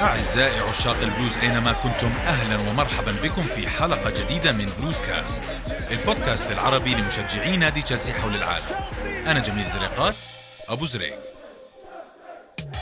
أعزائي عشاق البلوز أينما كنتم أهلا ومرحبا بكم في حلقة جديدة من Blues Cast البودكاست العربي لمشجعي نادي تشيلسي حول العالم. أنا جميل زريقات أبو زريق.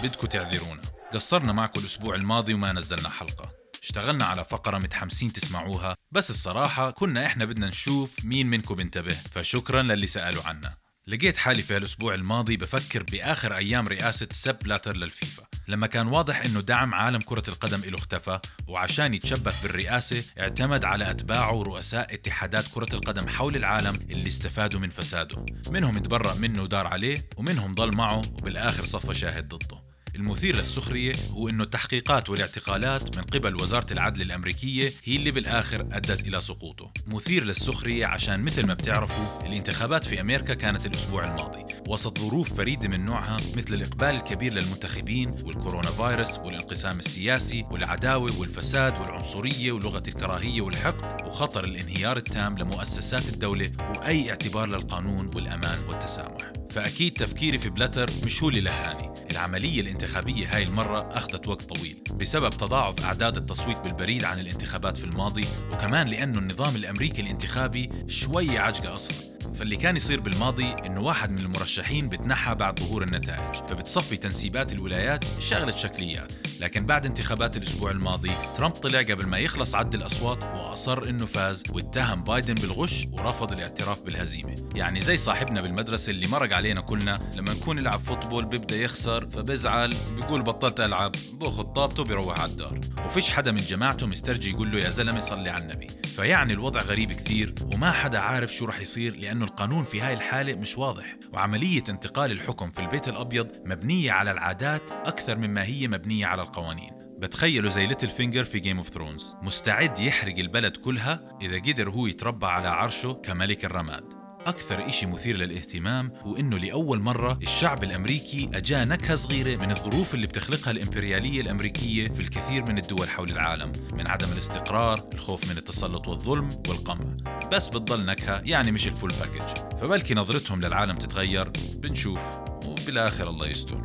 بدكم تعذرونا قصرنا معكم الأسبوع الماضي وما نزلنا حلقة. اشتغلنا على فقرة متحمسين تسمعوها. بس الصراحة كنا إحنا بدنا نشوف مين منكم بنتبه فشكرا للي سألوا عنا. لقيت حالي في هالأسبوع الماضي بفكر بآخر أيام رئاسة سب بلاتر للفيفا. لما كان واضح إنه دعم عالم كرة القدم إله اختفى وعشان يتشبث بالرئاسة اعتمد على أتباعه ورؤساء اتحادات كرة القدم حول العالم اللي استفادوا من فساده. منهم تبرأ منه ودار عليه ومنهم ضل معه وبالآخر صفى شاهد ضده. المثير للسخرية هو أنه التحقيقات والاعتقالات من قبل وزارة العدل الأمريكية هي اللي بالآخر أدت إلى سقوطه. مثير للسخرية عشان مثل ما بتعرفوا الانتخابات في أمريكا كانت الأسبوع الماضي. وسط ظروف فريدة من نوعها مثل الإقبال الكبير للمنتخبين والكورونا فيروس والانقسام السياسي والعداوة والفساد والعنصرية ولغة الكراهية والحقد وخطر الانهيار التام لمؤسسات الدولة وأي اعتبار للقانون والأمان والتسامح. فأكيد تفكيري في بلاتر مش هو اللي لهاني. العملية الانتخابية هاي المرة أخذت وقت طويل بسبب تضاعف أعداد التصويت بالبريد عن الانتخابات في الماضي وكمان لأنه النظام الأمريكي الانتخابي شوي عجقة أصلا. فاللي كان يصير بالماضي إنه واحد من المرشحين بتنحى بعد ظهور النتائج فبتصفي تنسيبات الولايات شغلة شكليات. لكن بعد انتخابات الأسبوع الماضي ترامب طلع قبل ما يخلص عد الأصوات وأصر إنه فاز واتهم بايدن بالغش ورفض الاعتراف بالهزيمة. يعني زي صاحبنا بالمدرسة اللي مرق علينا كلنا لما نكون نلعب football بيبدأ يخسر فبزعل بيقول بطلت ألعب بأخذ طابته بيروح على الدار. وفيش حدا من جماعته مسترجي يقول له يا زلمة صلي على النبي فيعني الوضع غريب كثير وما حدا عارف شو رح يصير لأنه القانون في هاي الحالة مش واضح. وعملية انتقال الحكم في البيت الأبيض مبنية على العادات أكثر مما هي مبنية على القوانين. بتخيلوا زي Littlefinger في Game of Thrones مستعد يحرق البلد كلها إذا قدر هو يتربع على عرشه كملك الرماد. أكثر إشي مثير للاهتمام هو إنه لأول مرة الشعب الأمريكي أجاه نكهة صغيرة من الظروف اللي بتخلقها الإمبريالية الأمريكية في الكثير من الدول حول العالم من عدم الاستقرار، الخوف من التسلط والظلم والقمع. بس بتضل نكهة يعني مش ال full package فبلكي نظرتهم للعالم تتغير. بنشوف وبالآخر الله يستر.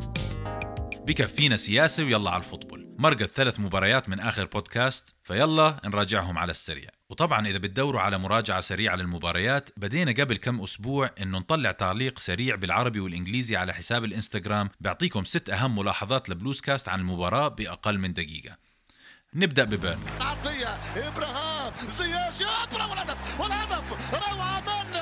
بكفينا سياسة ويلا على ال football. مرقت ثلاث مباريات من آخر بودكاست فيلا نراجعهم على السريع. وطبعا إذا بتدوروا على مراجعة سريعة للمباريات بدينا قبل كم أسبوع إنه نطلع تعليق سريع بالعربي والإنجليزي على حساب الإنستغرام بيعطيكم ست أهم ملاحظات ل Blues Cast عن المباراة بأقل من دقيقة. نبدأ ببيرني عرضية إبراهام زياش يضرب والهدف والهدف روعة زياش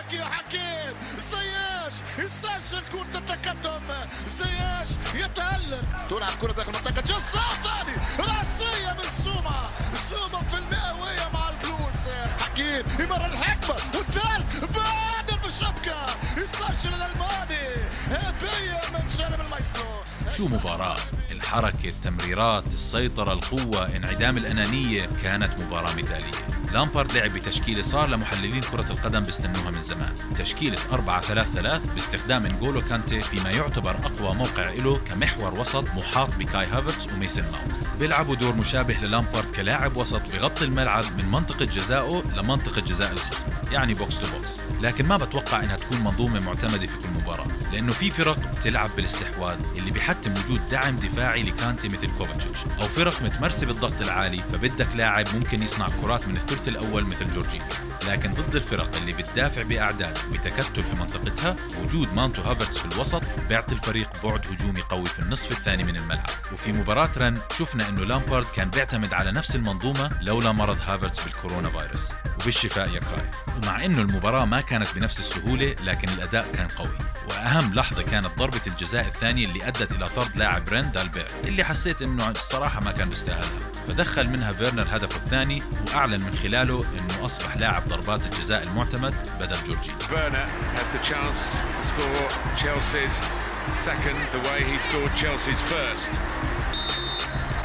يسجل كرة التقدم زياش يتألق. تلعب كرة داخل منطقة جزاء ثاني. رأسية من سوما سوما في المئوية مع البلوز حكيم يمر الحكمة. والثالث فاندر في الشبكة يسجل الألماني. هدية من جانب المايسترو. شو مباراة؟ الحركة التمريرات السيطرة القوة انعدام الأنانية. كانت مباراة مثالية. لامبارد لعب بتشكيلة صار لمحللين كرة القدم بيستنوها من زمان. تشكيلة 4 3 3 باستخدام انجولو كانتي فيما يعتبر أقوى موقع له كمحور وسط محاط بكاي هافرتس وميسن ماونت. بيلعبوا دور مشابه للامبارد كلاعب وسط بغطي الملعب من منطقة جزائه لمنطقة جزاء الخصم يعني box to box لكن ما بتوقع إنها تكون منظومة معتمدة في كل مباراة لأنه في فرق بتلعب بالاستحواذ اللي بيحتم وجود دعم دفاعي لكانتي مثل كوفاتشيتش. أو فرق متمرسة بالضغط العالي فبدك لاعب ممكن يصنع كرات من الثلث الأول مثل جورجينيو لكن ضد الفرق اللي بتدافع بأعداد بتكتل في منطقتها وجود ماونت وهافرتس في الوسط بيعطي الفريق بعد هجومي قوي في النصف الثاني من الملعب. وفي مباراة رن شفنا إنه لامبارد كان بيعتمد على نفس المنظومة لولا مرض هافرتس بالكورونا فيروس. وبالشفاء يا كاي ومع إنه المباراة ما كانت بنفس السهولة لكن الأداء كان قوي. وأهم لحظة كانت ضربة الجزاء الثانية اللي أدت إلى طرد لاعب رين دالبير اللي حسيت إنه الصراحة ما كان بيستاهلها. فدخل منها فيرنر هدفه الثاني وأعلن من خلاله انه اصبح لاعب ضربات الجزاء المعتمد بدل جورجينيو.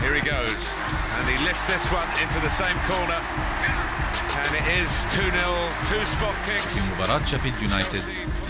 Here he goes, and he lifts this one into the same corner في مباراة شيفيلد يونايتد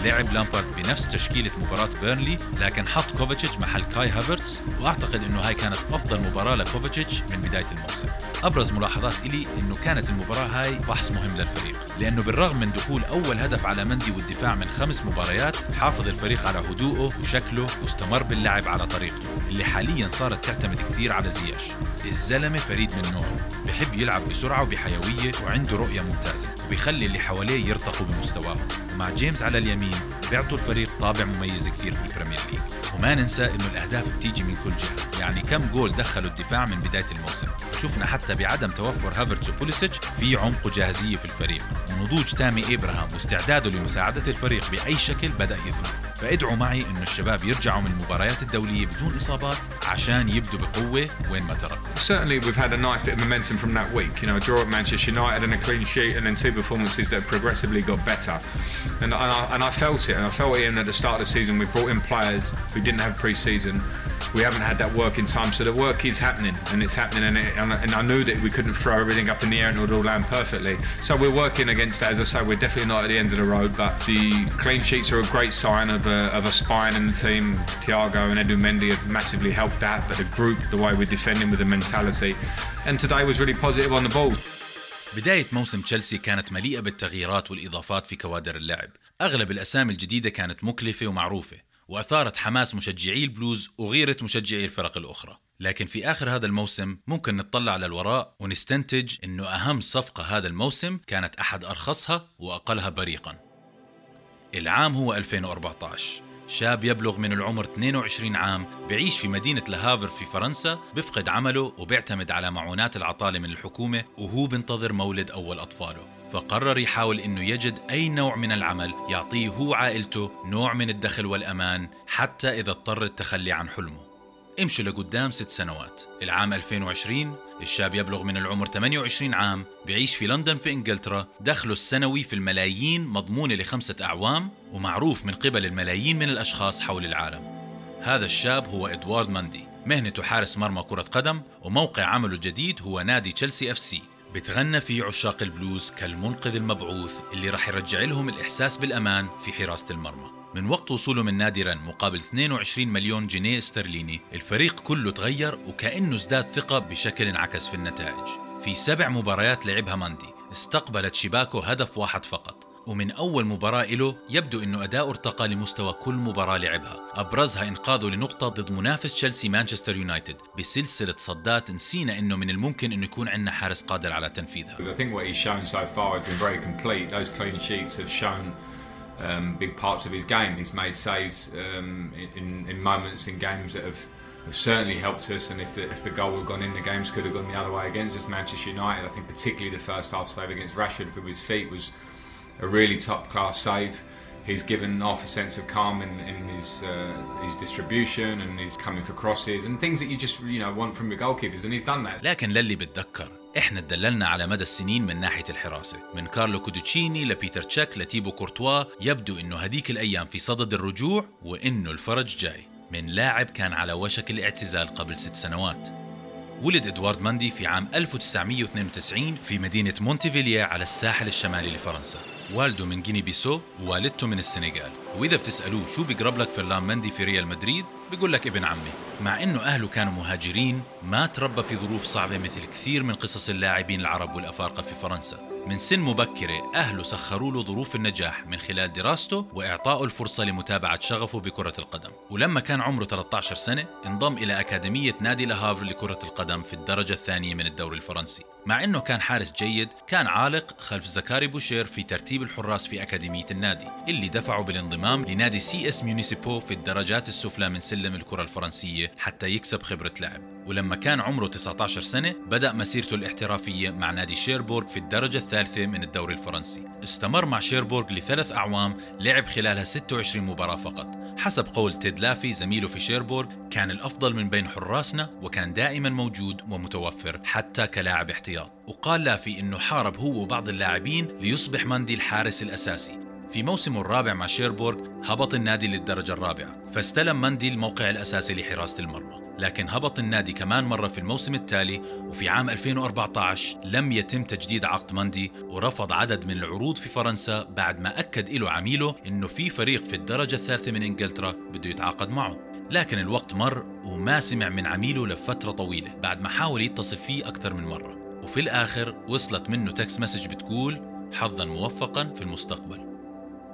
لعب لامبارد بنفس تشكيلة مباراة بيرنلي لكن حط كوفاتشيتش محل كاي هافرتس وأعتقد إنه هاي كانت أفضل مباراة لكوفاتشيتش من بداية الموسم. أبرز ملاحظات إلي إنه كانت المباراة هاي فحص مهم للفريق. لأنه بالرغم من دخول أول هدف على مندي والدفاع من خمس مباريات حافظ الفريق على هدوءه وشكله واستمر باللعب على طريقته اللي حاليا صارت تعتمد كثير على زياش. الزلمة فريد من نوعه بحب يلعب بسرعة وبحيوية وعنده رؤية ممتازة وبيخلي اللي حواليه يرتقوا بمستواهم ومع جيمس على اليمين بيعطوا الفريق طابع مميز كثير في البريمير ليج. وما ننسى إنه الأهداف بتيجي من كل جهة. يعني كم جول دخلوا الدفاع من بداية الموسم. وشفنا حتى بعدم توفر هافرتس وبوليسيتش في عمق وجاهزيه في الفريق. ونضوج تامي إبراهام واستعداده لمساعدة الفريق بأي شكل بدأ يثبت فادعوا معي انه الشباب يرجعوا من المباريات الدوليه بدون اصابات عشان يبدوا بقوه وين ما تركوا Certainly, we've had a nice bit of momentum from that week. You know, a draw at Manchester United and a clean sheet, and then two performances that progressively got better. And, and, I, and I felt it. And I felt it in at the start of the season. We brought in players we didn't have pre-season. We haven't had that work in time, so the work is happening, and it's happening. And, it, and, I- and I knew that we couldn't throw everything up in the air and it would all land perfectly. So we're working against that. As I say, we're definitely not at the end of the road, but the clean sheets are a great sign of a, of a spine in the team. Thiago and Edu Mendy have massively helped that, but the group, the way we're defending with the mentality, and today was really positive on the ball. بداية موسم تشيلسي كانت مليئة بالتغييرات والإضافات في كوادر اللعب أغلب الأسامي الجديدة كانت مكلفة ومعروفة وأثارت حماس مشجعي البلوز وغيرة مشجعي الفرق الأخرى. لكن في آخر هذا الموسم ممكن نطلع للوراء ونستنتج أنه أهم صفقة هذا الموسم كانت أحد أرخصها وأقلها بريقاً. العام هو 2014 شاب يبلغ من العمر 22 عام بيعيش في مدينة لهافر في فرنسا بفقد عمله وبيعتمد على معونات العطالة من الحكومة وهو بنتظر مولد أول أطفاله. فقرر يحاول إنه يجد أي نوع من العمل يعطيه هو عائلته نوع من الدخل والأمان حتى إذا اضطر التخلي عن حلمه. امشوا لقدام ست سنوات. العام 2020 الشاب يبلغ من العمر 28 عام بيعيش في لندن في إنجلترا دخله السنوي في الملايين مضمونة لخمسة أعوام ومعروف من قبل الملايين من الأشخاص حول العالم. هذا الشاب هو إدوارد ماندي مهنته حارس مرمى كرة قدم وموقع عمله الجديد هو نادي تشيلسي إف سي. بتغنى فيه عشاق البلوز كالمنقذ المبعوث اللي رح يرجع لهم الإحساس بالأمان في حراسة المرمى. من وقت وصوله من نادي رن مقابل 22 مليون جنيه استرليني الفريق كله تغير وكأنه ازداد ثقة بشكل انعكس في النتائج. في سبع مباريات لعبها ماندي استقبلت شباكه هدف واحد فقط. ومن أول مباراة له يبدو أنه أداؤه ارتقى لمستوى كل مباراة لعبها أبرزها إنقاذه لنقطة ضد منافس تشيلسي مانشستر يونايتد بسلسلة صدات نسينا أنه من الممكن أنه يكون عندنا حارس قادر على تنفيذها I think what he's shown so far has been very complete. Those clean sheets have shown um, big parts of his game. He's made saves um, in, in moments in games that have, have certainly helped us. And if the, if the goal had gone in, the games could have gone the other way against us. Manchester United, I think particularly the first half save against Rashford with his feet was a really top class save. He's given off a sense of calm in, in his uh, his distribution and he's coming for crosses and things that you just you know want from your goalkeepers and he's done that. لكن للي بتذكر إحنا تدللنا على مدى السنين من ناحية الحراسة من كارلو كودوتشيني لبيتر تشيك لتيبو كورتوا يبدو إنه هذيك الأيام في صدد الرجوع وإنه الفرج جاي من لاعب كان على وشك الاعتزال قبل ست سنوات ولد ادوارد ماندي في عام 1992 في مدينة مونتيفيليا على الساحل الشمالي لفرنسا والده من غينيا بيساو ووالدته من السنغال. وإذا بتسألوه شو بيقرب لك فرلان ماندي في ريال مدريد بيقول لك ابن عمي. مع إنه أهله كانوا مهاجرين ما تربى في ظروف صعبة مثل كثير من قصص اللاعبين العرب والأفارقة في فرنسا. من سن مبكرة أهله سخروا له ظروف النجاح من خلال دراسته وإعطائه الفرصة لمتابعة شغفه بكرة القدم. ولما كان عمره 13 سنة انضم إلى أكاديمية نادي لهافر لكرة القدم في الدرجة الثانية من الدوري الفرنسي. مع أنه كان حارس جيد كان عالق خلف زكاري بوشير في ترتيب الحراس في أكاديمية النادي اللي دفعه بالانضمام لنادي سي إس ميونيسيبو في الدرجات السفلى من سلم الكرة الفرنسية حتى يكسب خبرة لعب. ولما كان عمره 19 سنة بدأ مسيرته الاحترافية مع نادي شيربورغ في الدرجة الثالثة من الدوري الفرنسي. استمر مع شيربورغ لثلاث أعوام لعب خلالها 26 مباراة فقط. حسب قول تيد لافي زميله في شيربورغ كان الأفضل من بين حراسنا وكان دائما موجود ومتوفر حتى كلاعب احتياط. وقال لافي أنه حارب هو وبعض اللاعبين ليصبح ماندي الحارس الأساسي. في موسمه الرابع مع شيربورغ هبط النادي للدرجة الرابعة فاستلم ماندي الموقع الأساسي لحراسة المرمى. لكن هبط النادي كمان مرة في الموسم التالي وفي عام 2014 لم يتم تجديد عقد ماندي ورفض عدد من العروض في فرنسا بعد ما أكد له عميله إنه في فريق في الدرجة الثالثة من إنجلترا بده يتعاقد معه. لكن الوقت مر وما سمع من عميله لفترة طويلة بعد ما حاول يتصل فيه أكثر من مرة. وفي الآخر وصلت منه text message بتقول حظا موفقا في المستقبل.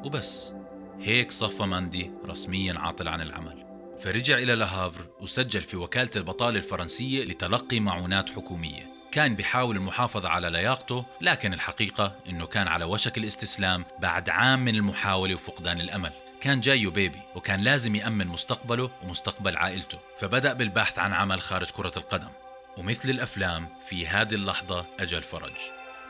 وبس. هيك صفى ماندي رسميا عاطل عن العمل. فرجع إلى لهافر وسجل في وكالة البطالة الفرنسية لتلقي معونات حكومية. كان بيحاول المحافظة على لياقته لكن الحقيقة إنه كان على وشك الاستسلام بعد عام من المحاولة وفقدان الأمل. كان جاية baby وكان لازم يأمن مستقبله ومستقبل عائلته. فبدأ بالبحث عن عمل خارج كرة القدم. ومثل الأفلام في هذه اللحظة أجى الفرج.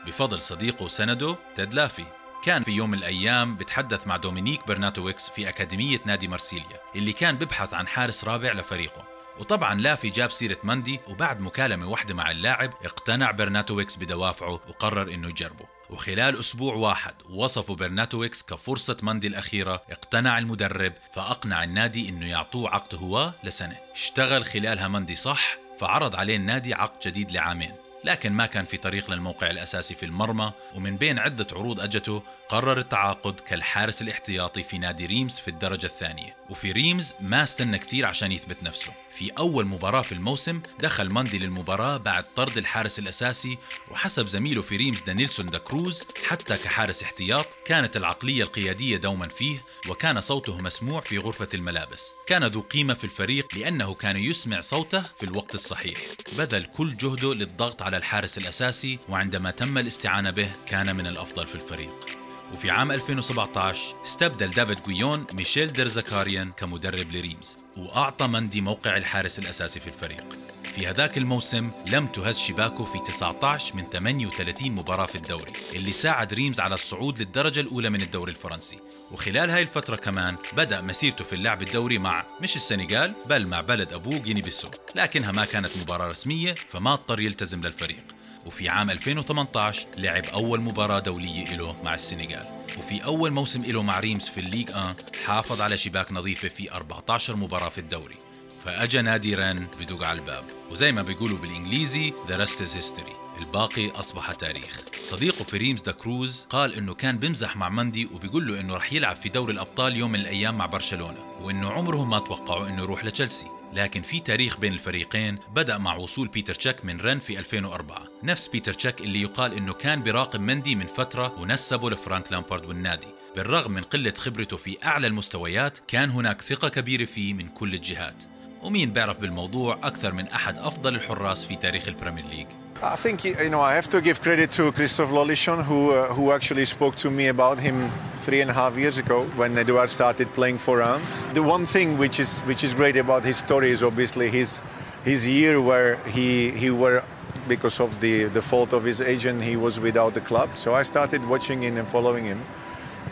بفضل صديقه وسنده تيد لافي. كان في يوم من الأيام بتحدث مع دومينيك برناتويكس في أكاديمية نادي مرسيليا اللي كان ببحث عن حارس رابع لفريقه. وطبعا لافي جاب سيرة ماندي وبعد مكالمة واحدة مع اللاعب اقتنع برناتويكس بدوافعه وقرر إنه يجربه. وخلال أسبوع واحد وصفوا برناتويكس كفرصة ماندي الأخيرة اقتنع المدرب فأقنع النادي إنه يعطوه عقد هواه لسنة. اشتغل خلالها ماندي صح فعرض عليه النادي عقد جديد لعامين. لكن ما كان في طريق للموقع الأساسي في المرمى ومن بين عدة عروض أجته قرر التعاقد كالحارس الاحتياطي في نادي ريمز في الدرجة الثانية. وفي ريمز ما استنى كثير عشان يثبت نفسه. في أول مباراة في الموسم دخل ماندي للمباراة بعد طرد الحارس الأساسي وحسب زميله في ريمز دانيلسون دا كروز حتى كحارس احتياط كانت العقلية القيادية دوما فيه وكان صوته مسموع في غرفة الملابس. كان ذو قيمة في الفريق لأنه كان يسمع صوته في الوقت الصحيح. بذل كل جهده للضغط على الحارس الأساسي وعندما تم الاستعانة به كان من الأفضل في الفريق. وفي عام 2017 استبدل دافيد جويون ميشيل ديرزكاريان كمدرب لريمز وأعطى مندي موقع الحارس الأساسي في الفريق. في هذاك الموسم لم تهز شباكه في 19 من 38 مباراة في الدوري اللي ساعد ريمز على الصعود للدرجة الأولى من الدوري الفرنسي. وخلال هاي الفترة كمان بدأ مسيرته في اللعب الدوري مع مش السنغال بل مع بلد أبوه غينيا بيساو. لكنها ما كانت مباراة رسمية فما اضطر يلتزم للفريق. وفي عام 2018 لعب أول مباراة دولية له مع السنغال. وفي أول موسم له مع ريمز في الليج 1 حافظ على شباك نظيفة في 14 مباراة في الدوري. فأجا نادي رن بدق على الباب. وزي ما بيقولوا بالإنجليزي The rest is history. الباقي أصبح تاريخ. صديقه في ريمز دا كروز قال إنه كان بمزح مع مندي وبيقول له إنه رح يلعب في دوري الأبطال يوم من الأيام مع برشلونة وإنه عمرهم ما توقعوا إنه يروح لتشيلسي. لكن في تاريخ بين الفريقين بدأ مع وصول بيتر تشيك من رن في 2004 نفس بيتر تشيك اللي يقال إنه كان بيراقب مندي من فترة ونسبه لفرانك لامبارد والنادي. بالرغم من قلة خبرته في أعلى المستويات كان هناك ثقة كبيرة فيه من كل الجهات. ومين بيعرف بالموضوع أكثر من أحد أفضل الحراس في تاريخ ال Premier League؟ I think you know I have to give credit to Christophe Lolichon who uh, who actually spoke to me about him three and a half years ago when Eduard started playing for Reims. The one thing which is which is great about his story is obviously his his year where he he were because of the the fault of his agent he was without the club. So I started watching him and following him.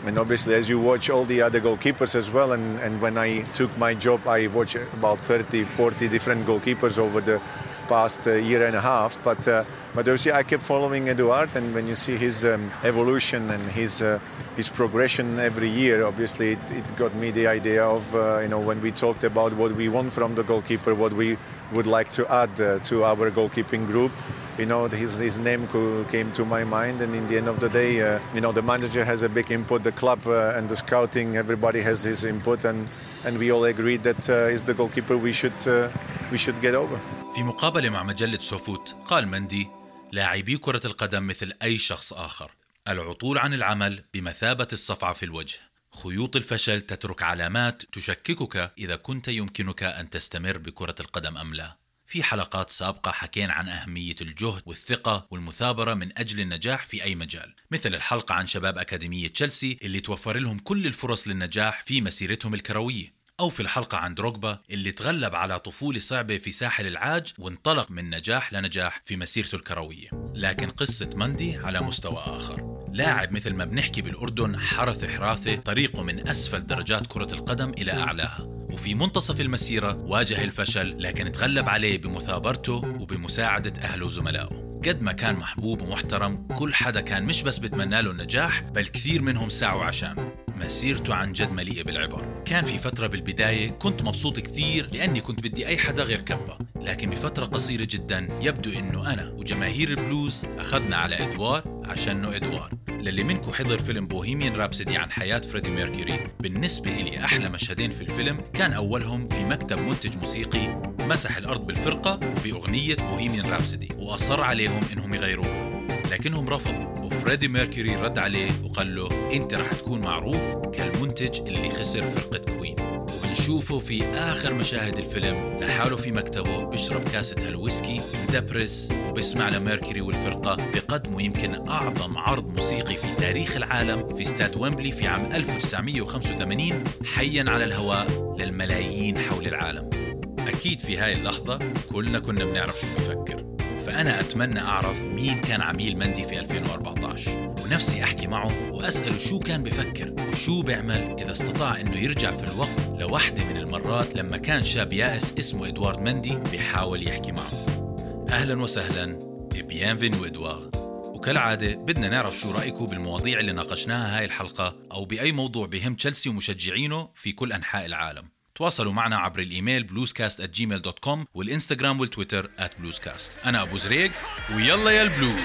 And obviously, as you watch all the other goalkeepers as well, and, and when I took my job, I watched about 30, 40 different goalkeepers over the past uh, year and a half. But uh, but obviously, I kept following Eduard, and when you see his um, evolution and his uh, his progression every year, obviously, it, it got me the idea of uh, you know when we talked about what we want from the goalkeeper, what we would like to add uh, to our goalkeeping group you know his, his name came to my mind and in the end of the day uh, you know the manager has a big input the club uh, and the scouting everybody has his input and and we all agreed that uh, is the goalkeeper we should uh, we should get over في مقابلة مع مجلة سوفوت قال مندي لاعبي كرة القدم مثل أي شخص آخر العطول عن العمل بمثابة الصفعة في الوجه خيوط الفشل تترك علامات تشككك إذا كنت يمكنك أن تستمر بكرة القدم أم لا في حلقات سابقة حكينا عن أهمية الجهد والثقة والمثابرة من أجل النجاح في أي مجال. مثل الحلقة عن شباب أكاديمية تشيلسي اللي توفر لهم كل الفرص للنجاح في مسيرتهم الكروية. أو في الحلقة عن دروغبا اللي تغلب على طفولة صعبة في ساحل العاج وانطلق من نجاح لنجاح في مسيرته الكروية. لكن قصة مندي على مستوى آخر. لاعب مثل ما بنحكي بالأردن حرث حراثة طريقه من أسفل درجات كرة القدم إلى أعلاها. وفي منتصف المسيرة واجه الفشل لكن تغلب عليه بمثابرته وبمساعدة أهله وزملائه. قد ما كان محبوب ومحترم كل حدا كان مش بس بتمنى له النجاح بل كثير منهم سعوا عشانه. مسيرته عن جد مليئة بالعبر. كان في فترة بالبداية كنت مبسوط كثير لأني كنت بدي أي حدا غير كيبا. لكن بفترة قصيرة جدا يبدو أنه أنا وجماهير البلوز أخذنا على إدوارد عشانه إدوارد. للي منكم حضر فيلم Bohemian Rhapsody عن حياة فريدي ميركوري بالنسبة إلي أحلى مشهدين في الفيلم كان أولهم في مكتب منتج موسيقي مسح الأرض بالفرقة وبأغنية Bohemian Rhapsody وأصر عليهم إنهم يغيروها لكنهم رفضوا وفريدي ميركوري رد عليه وقال له أنت رح تكون معروف كالمنتج اللي خسر فرقة كوين. وبنشوفه في آخر مشاهد الفيلم. لحاله في مكتبه بيشرب كاسة هالويسكي مدبرس وبيسمع لميركوري والفرقة بقدموا يمكن أعظم عرض موسيقي في تاريخ العالم في استاد ويمبلي في عام 1985 حيا على الهواء للملايين حول العالم. أكيد في هاي اللحظة كلنا كنا بنعرف شو بفكر فأنا أتمنى أعرف مين كان عميل مندي في 2014 ونفسي أحكي معه وأسأله شو كان بفكر وشو بيعمل إذا استطاع إنه يرجع في الوقت لوحدة من المرات لما كان شاب يائس اسمه إدوارد مندي بيحاول يحكي معه. أهلا وسهلا fr: bienvenue إدوارد وكالعادة بدنا نعرف شو رأيكم بالمواضيع اللي ناقشناها هاي الحلقة أو بأي موضوع بهم تشيلسي ومشجعينه في كل أنحاء العالم. تواصلوا معنا عبر الإيميل bluescast@gmail.com والإنستغرام والتويتر @bluescast. أنا أبو زريق ويلا يا البلوز.